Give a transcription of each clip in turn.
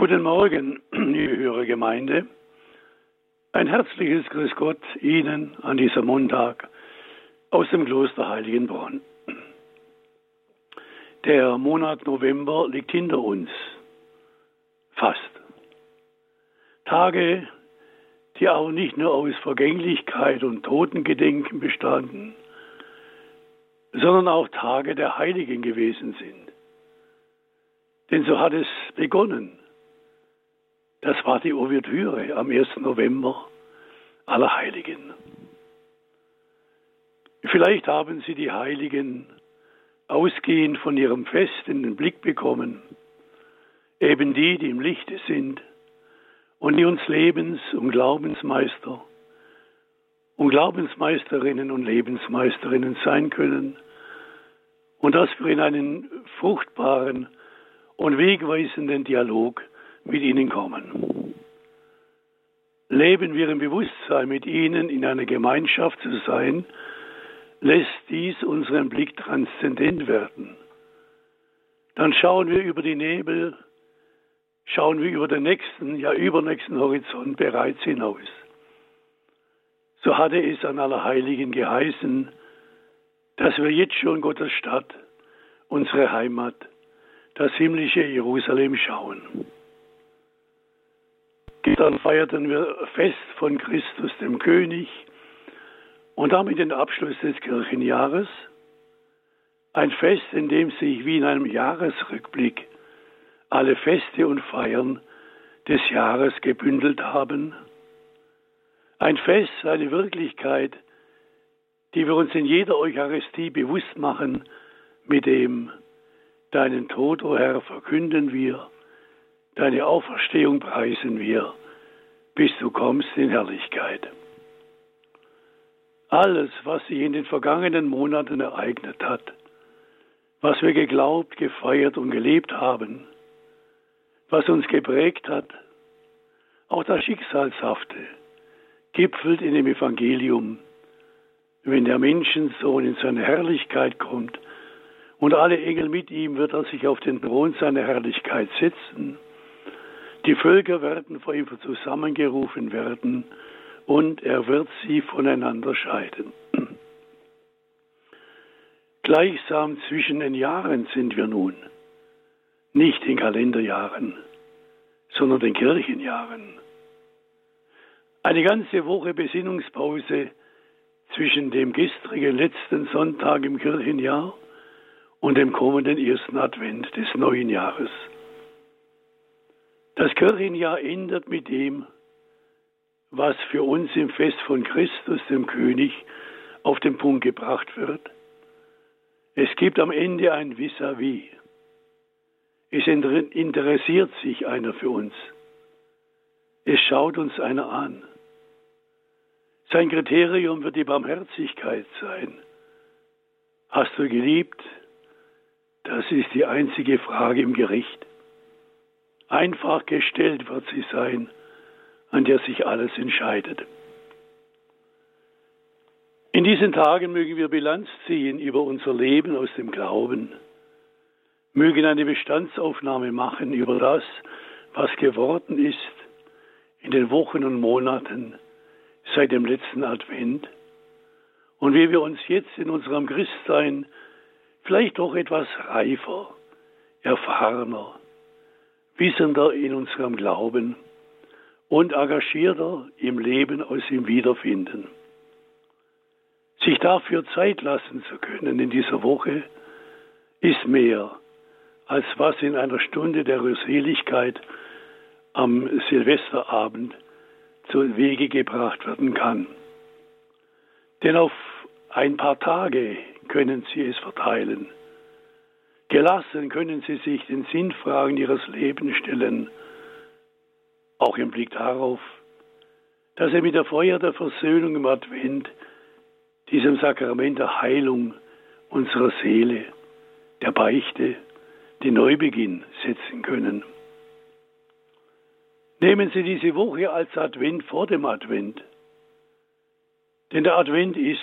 Guten Morgen, liebe Hörergemeinde. Ein herzliches Grüß Gott Ihnen an diesem Montag aus dem Kloster Heiligenbronn. Der Monat November liegt hinter uns. Fast. Tage, die auch nicht nur aus Vergänglichkeit und Totengedenken bestanden, sondern auch Tage der Heiligen gewesen sind. Denn so hat es begonnen das war die Ouvertüre am 1. November aller Heiligen. Vielleicht haben Sie die Heiligen ausgehend von ihrem Fest in den Blick bekommen, eben die, die im Lichte sind und die uns Lebens- und Glaubensmeister und Glaubensmeisterinnen und Lebensmeisterinnen sein können und dass wir in einen fruchtbaren und wegweisenden Dialog mit ihnen kommen. Leben wir im Bewusstsein, mit ihnen in einer Gemeinschaft zu sein, lässt dies unseren Blick transzendent werden. Dann schauen wir über die Nebel, schauen wir über den nächsten, ja übernächsten Horizont bereits hinaus. So hatte es an Allerheiligen geheißen, dass wir jetzt schon Gottes Stadt, unsere Heimat, das himmlische Jerusalem schauen. Dann feierten wir Fest von Christus, dem König, und damit den Abschluss des Kirchenjahres. Ein Fest, in dem sich wie in einem Jahresrückblick alle Feste und Feiern des Jahres gebündelt haben. Ein Fest, eine Wirklichkeit, die wir uns in jeder Eucharistie bewusst machen, mit dem Deinen Tod, o oh Herr, verkünden wir Deine Auferstehung preisen wir, bis du kommst in Herrlichkeit. Alles, was sich in den vergangenen Monaten ereignet hat, was wir geglaubt, gefeiert und gelebt haben, was uns geprägt hat, auch das Schicksalshafte, gipfelt in dem Evangelium, wenn der Menschensohn in seine Herrlichkeit kommt und alle Engel mit ihm wird er sich auf den Thron seiner Herrlichkeit setzen die Völker werden vor ihm zusammengerufen werden und er wird sie voneinander scheiden. Gleichsam zwischen den Jahren sind wir nun, nicht den Kalenderjahren, sondern den Kirchenjahren. Eine ganze Woche Besinnungspause zwischen dem gestrigen letzten Sonntag im Kirchenjahr und dem kommenden ersten Advent des neuen Jahres. Das Kirchenjahr endet mit dem, was für uns im Fest von Christus, dem König, auf den Punkt gebracht wird. Es gibt am Ende ein Vis-à-vis. -vis. Es interessiert sich einer für uns. Es schaut uns einer an. Sein Kriterium wird die Barmherzigkeit sein. Hast du geliebt? Das ist die einzige Frage im Gericht. Einfach gestellt wird sie sein, an der sich alles entscheidet. In diesen Tagen mögen wir Bilanz ziehen über unser Leben aus dem Glauben, mögen eine Bestandsaufnahme machen über das, was geworden ist in den Wochen und Monaten seit dem letzten Advent und wie wir uns jetzt in unserem Christsein vielleicht doch etwas reifer, erfahrener, wissender in unserem Glauben und engagierter im Leben aus ihm wiederfinden. Sich dafür Zeit lassen zu können in dieser Woche ist mehr, als was in einer Stunde der Rührseligkeit am Silvesterabend zu Wege gebracht werden kann. Denn auf ein paar Tage können Sie es verteilen. Gelassen können sie sich den Sinnfragen ihres Lebens stellen, auch im Blick darauf, dass er mit der Feuer der Versöhnung im Advent, diesem Sakrament der Heilung unserer Seele, der Beichte, den Neubeginn setzen können. Nehmen Sie diese Woche als Advent vor dem Advent. Denn der Advent ist,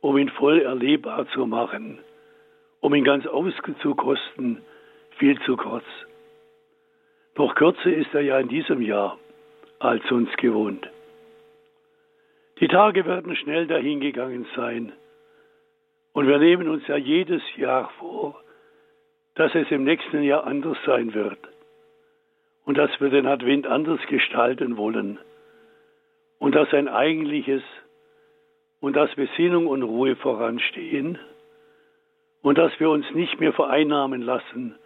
um ihn voll erlebbar zu machen, um ihn ganz auszukosten, viel zu kurz. Noch kürzer ist er ja in diesem Jahr als uns gewohnt. Die Tage werden schnell dahingegangen sein. Und wir nehmen uns ja jedes Jahr vor, dass es im nächsten Jahr anders sein wird. Und dass wir den Advent anders gestalten wollen. Und dass ein eigentliches und dass Besinnung und Ruhe voranstehen. Und dass wir uns nicht mehr vereinnahmen lassen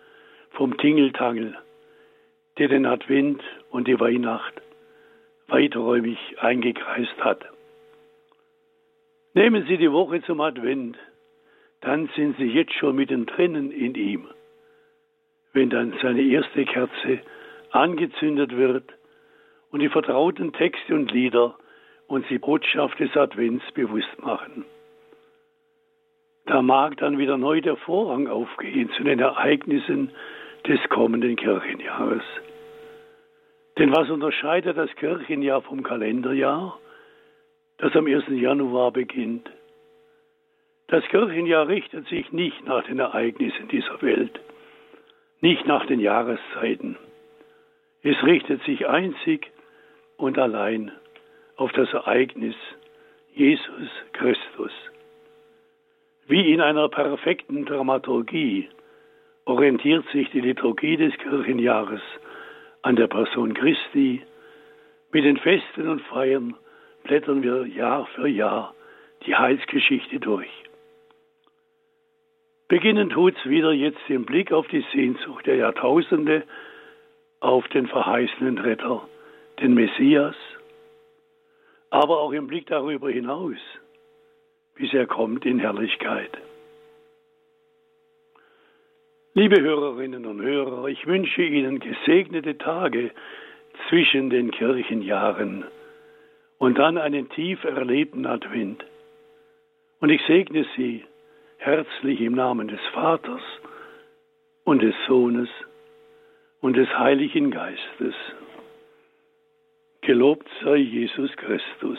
vom Tingeltangel, der den Advent und die Weihnacht weiträumig eingekreist hat. Nehmen Sie die Woche zum Advent, dann sind Sie jetzt schon mittendrin in ihm. Wenn dann seine erste Kerze angezündet wird und die vertrauten Texte und Lieder uns die Botschaft des Advents bewusst machen. Da mag dann wieder neu der Vorhang aufgehen zu den Ereignissen des kommenden Kirchenjahres. Denn was unterscheidet das Kirchenjahr vom Kalenderjahr, das am 1. Januar beginnt? Das Kirchenjahr richtet sich nicht nach den Ereignissen dieser Welt, nicht nach den Jahreszeiten. Es richtet sich einzig und allein auf das Ereignis Jesus Christus. Wie in einer perfekten Dramaturgie orientiert sich die Liturgie des Kirchenjahres an der Person Christi. Mit den Festen und Feiern blättern wir Jahr für Jahr die Heilsgeschichte durch. Beginnen tut's wieder jetzt den Blick auf die Sehnsucht der Jahrtausende, auf den verheißenen Retter, den Messias, aber auch im Blick darüber hinaus, bis er kommt in Herrlichkeit. Liebe Hörerinnen und Hörer, ich wünsche Ihnen gesegnete Tage zwischen den Kirchenjahren und dann einen tief erlebten Advent. Und ich segne Sie herzlich im Namen des Vaters und des Sohnes und des Heiligen Geistes. Gelobt sei Jesus Christus.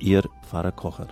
Ihr Pfarrer Kocher.